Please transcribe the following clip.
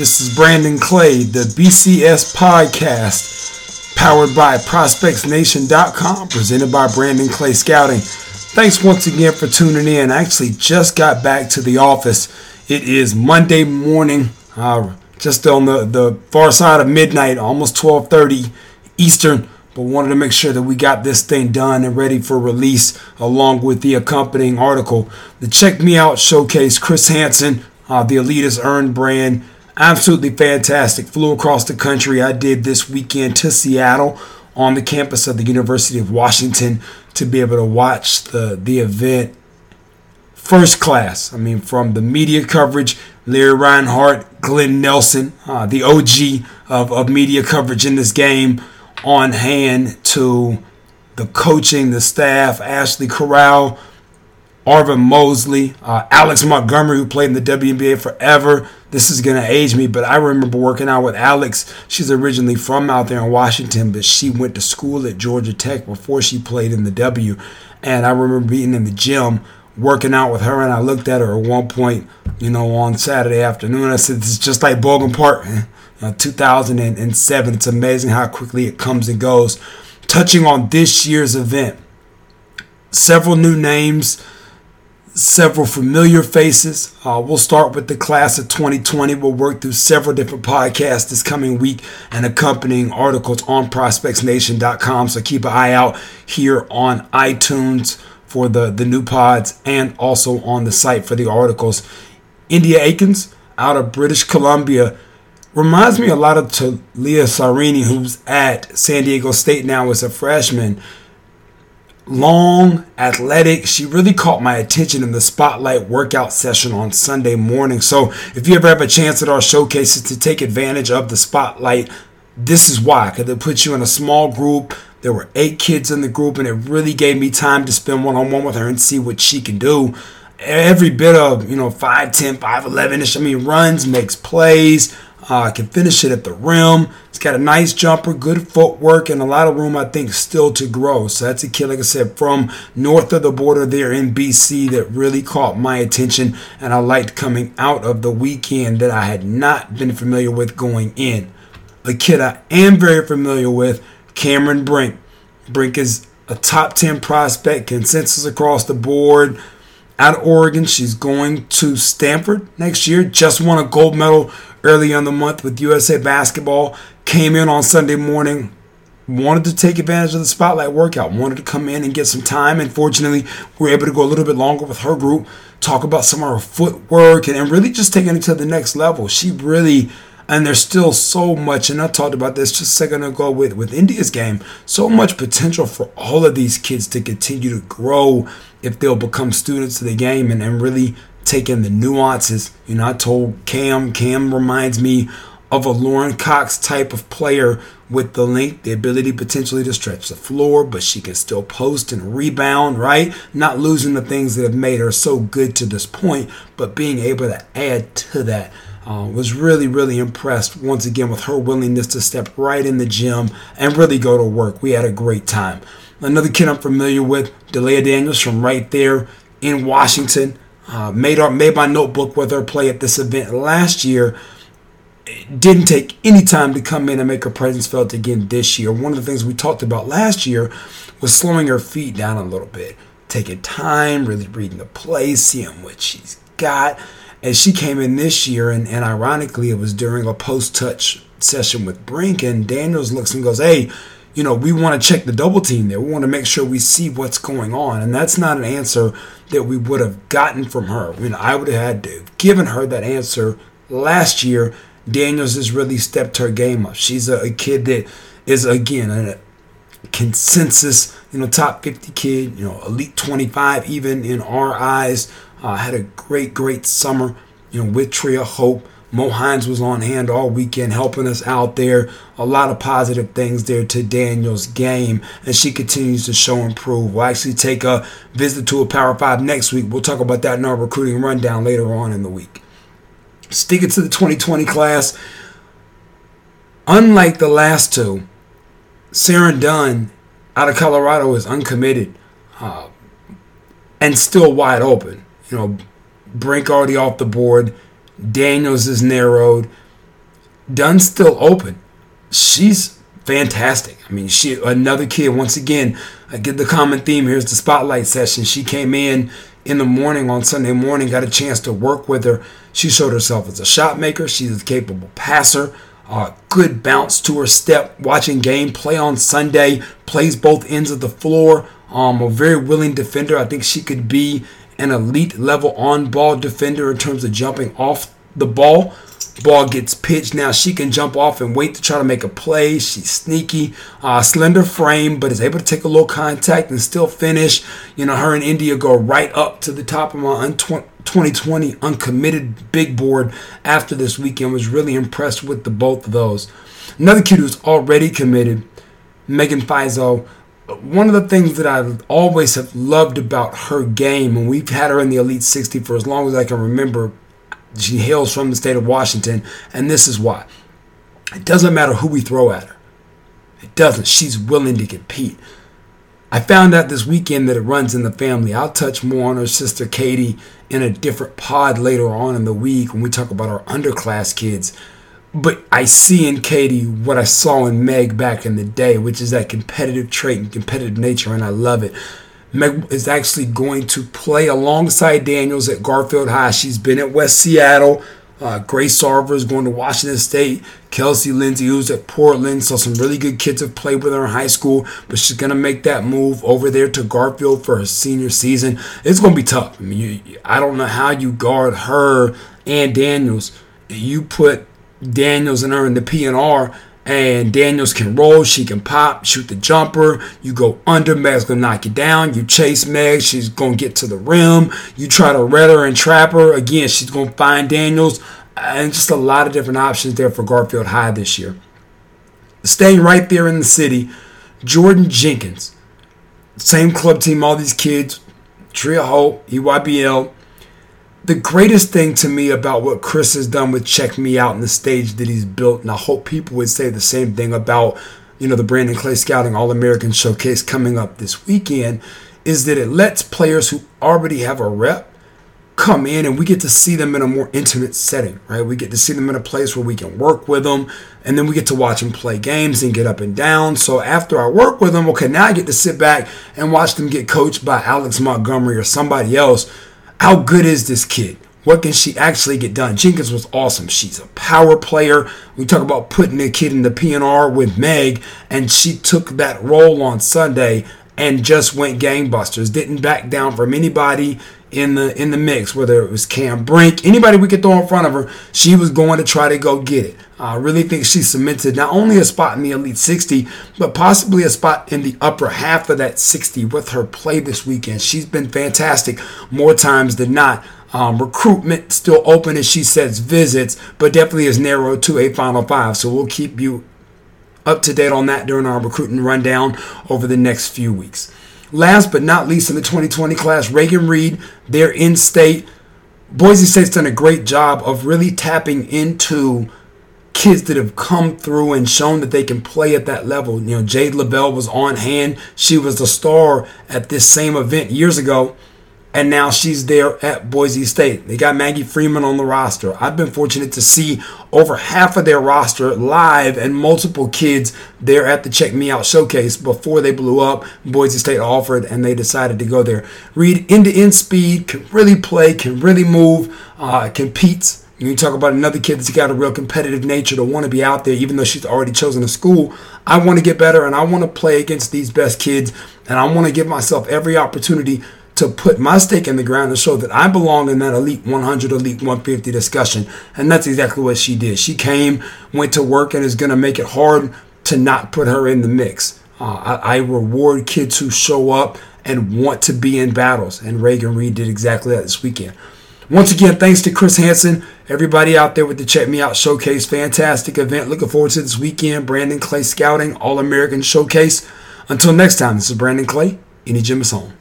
This is Brandon Clay, the BCS podcast, powered by ProspectsNation.com, presented by Brandon Clay Scouting. Thanks once again for tuning in. I actually just got back to the office. It is Monday morning, uh, just on the, the far side of midnight, almost 12:30 Eastern but wanted to make sure that we got this thing done and ready for release along with the accompanying article. The Check Me Out showcase, Chris Hansen, uh, the Elitist Earn brand, absolutely fantastic. Flew across the country. I did this weekend to Seattle on the campus of the University of Washington to be able to watch the, the event first class. I mean, from the media coverage, Larry Reinhart, Glenn Nelson, uh, the OG of, of media coverage in this game on hand to the coaching, the staff, Ashley Corral, Arvin Mosley, uh, Alex Montgomery, who played in the WNBA forever. This is going to age me, but I remember working out with Alex. She's originally from out there in Washington, but she went to school at Georgia Tech before she played in the W. And I remember being in the gym working out with her, and I looked at her at one point, you know, on Saturday afternoon. I said, This is just like Bogan Park. Uh, 2007. It's amazing how quickly it comes and goes. Touching on this year's event, several new names, several familiar faces. Uh, we'll start with the class of 2020. We'll work through several different podcasts this coming week and accompanying articles on prospectsnation.com. So keep an eye out here on iTunes for the, the new pods and also on the site for the articles. India Akins out of British Columbia reminds me a lot of Talia Sarini, who's at San Diego State now as a freshman. Long, athletic. She really caught my attention in the spotlight workout session on Sunday morning. So, if you ever have a chance at our showcases to take advantage of the spotlight, this is why. Because it puts you in a small group. There were eight kids in the group, and it really gave me time to spend one on one with her and see what she can do every bit of you know 5'10 5'11 ish i mean runs makes plays uh, can finish it at the rim. He's got a nice jumper, good footwork, and a lot of room, I think, still to grow. So that's a kid, like I said, from north of the border there in BC that really caught my attention. And I liked coming out of the weekend that I had not been familiar with going in. A kid I am very familiar with, Cameron Brink. Brink is a top 10 prospect, consensus across the board. Out of Oregon, she's going to Stanford next year. Just won a gold medal early in the month with USA Basketball. Came in on Sunday morning, wanted to take advantage of the spotlight workout, wanted to come in and get some time. And fortunately, we were able to go a little bit longer with her group, talk about some of her footwork, and, and really just taking it to the next level. She really, and there's still so much, and I talked about this just a second ago with, with India's game, so much potential for all of these kids to continue to grow if they'll become students of the game and, and really taking the nuances. You know, I told Cam, Cam reminds me of a Lauren Cox type of player with the length, the ability potentially to stretch the floor, but she can still post and rebound, right? Not losing the things that have made her so good to this point, but being able to add to that. Uh, was really, really impressed once again with her willingness to step right in the gym and really go to work. We had a great time. Another kid I'm familiar with, Dalayah Daniels from right there in Washington. Uh, made our made my notebook with her play at this event last year. didn't take any time to come in and make her presence felt again this year. One of the things we talked about last year was slowing her feet down a little bit, taking time, really reading the play, seeing what she's got. And she came in this year, and, and ironically, it was during a post touch session with Brink, and Daniels looks and goes, Hey, you know, we want to check the double team there. We want to make sure we see what's going on. And that's not an answer that we would have gotten from her. I mean, I would have had to given her that answer last year. Daniels has really stepped her game up. She's a, a kid that is again a consensus, you know, top 50 kid, you know, elite 25 even in our eyes. Uh, had a great, great summer, you know, with Tria Hope. Mo Hines was on hand all weekend helping us out there. A lot of positive things there to Daniel's game, and she continues to show improve. We'll actually take a visit to a Power 5 next week. We'll talk about that in our recruiting rundown later on in the week. Sticking to the 2020 class, unlike the last two, Sarah Dunn out of Colorado is uncommitted uh, and still wide open. You know, Brink already off the board. Daniels is narrowed. Dunn's still open. She's fantastic. I mean, she another kid once again. I get the common theme. Here's the spotlight session. She came in in the morning on Sunday morning, got a chance to work with her. She showed herself as a shot maker. She's a capable passer. Uh, good bounce to her step. Watching game play on Sunday, plays both ends of the floor. Um, a very willing defender. I think she could be an elite level on ball defender in terms of jumping off the ball. Ball gets pitched. Now she can jump off and wait to try to make a play. She's sneaky, uh, slender frame, but is able to take a little contact and still finish. You know, her and India go right up to the top of my 2020 uncommitted big board after this weekend. Was really impressed with the both of those. Another kid who's already committed, Megan Fizo. One of the things that I always have loved about her game, and we've had her in the Elite 60 for as long as I can remember, she hails from the state of Washington, and this is why. It doesn't matter who we throw at her. It doesn't. She's willing to compete. I found out this weekend that it runs in the family. I'll touch more on her sister Katie in a different pod later on in the week when we talk about our underclass kids. But I see in Katie what I saw in Meg back in the day, which is that competitive trait and competitive nature, and I love it. Meg is actually going to play alongside Daniels at Garfield High. She's been at West Seattle. Uh, Grace Sarver is going to Washington State. Kelsey Lindsay, who's at Portland. So some really good kids have played with her in high school, but she's going to make that move over there to Garfield for her senior season. It's going to be tough. I mean, you, I don't know how you guard her and Daniels. You put Daniels and her in the PNR and Daniels can roll, she can pop, shoot the jumper. You go under, Meg's gonna knock you down. You chase Meg, she's gonna get to the rim. You try to red her and trap her. Again, she's gonna find Daniels. And just a lot of different options there for Garfield High this year. Staying right there in the city, Jordan Jenkins. Same club team, all these kids. Tria Hope, EYBL the greatest thing to me about what Chris has done with Check Me Out and the stage that he's built, and I hope people would say the same thing about, you know, the Brandon Clay Scouting All American Showcase coming up this weekend, is that it lets players who already have a rep come in and we get to see them in a more intimate setting, right? We get to see them in a place where we can work with them and then we get to watch them play games and get up and down. So after I work with them, okay, now I get to sit back and watch them get coached by Alex Montgomery or somebody else how good is this kid? What can she actually get done? Jenkins was awesome. She's a power player. We talk about putting a kid in the PNR with Meg, and she took that role on Sunday and just went gangbusters. Didn't back down from anybody in the in the mix, whether it was Cam Brink, anybody we could throw in front of her, she was going to try to go get it. I really think she cemented not only a spot in the Elite 60, but possibly a spot in the upper half of that 60 with her play this weekend. She's been fantastic more times than not. Um, recruitment still open as she says visits, but definitely is narrowed to a Final Five. So we'll keep you up to date on that during our recruiting rundown over the next few weeks. Last but not least, in the 2020 class, Reagan Reed, they're in state. Boise State's done a great job of really tapping into kids that have come through and shown that they can play at that level. You know, Jade Loville was on hand. She was the star at this same event years ago and now she's there at Boise State. They got Maggie Freeman on the roster. I've been fortunate to see over half of their roster live and multiple kids there at the Check Me Out showcase before they blew up. Boise State offered and they decided to go there. Reed end to end speed, can really play, can really move, uh, competes. You talk about another kid that's got a real competitive nature to want to be out there, even though she's already chosen a school. I want to get better and I want to play against these best kids, and I want to give myself every opportunity to put my stake in the ground to show that I belong in that elite 100, elite 150 discussion. And that's exactly what she did. She came, went to work, and is going to make it hard to not put her in the mix. Uh, I, I, reward kids who show up and want to be in battles. And Reagan Reed did exactly that this weekend. Once again, thanks to Chris Hansen, everybody out there with the Check Me Out Showcase. Fantastic event. Looking forward to this weekend. Brandon Clay Scouting All American Showcase. Until next time, this is Brandon Clay. Any Gym is home.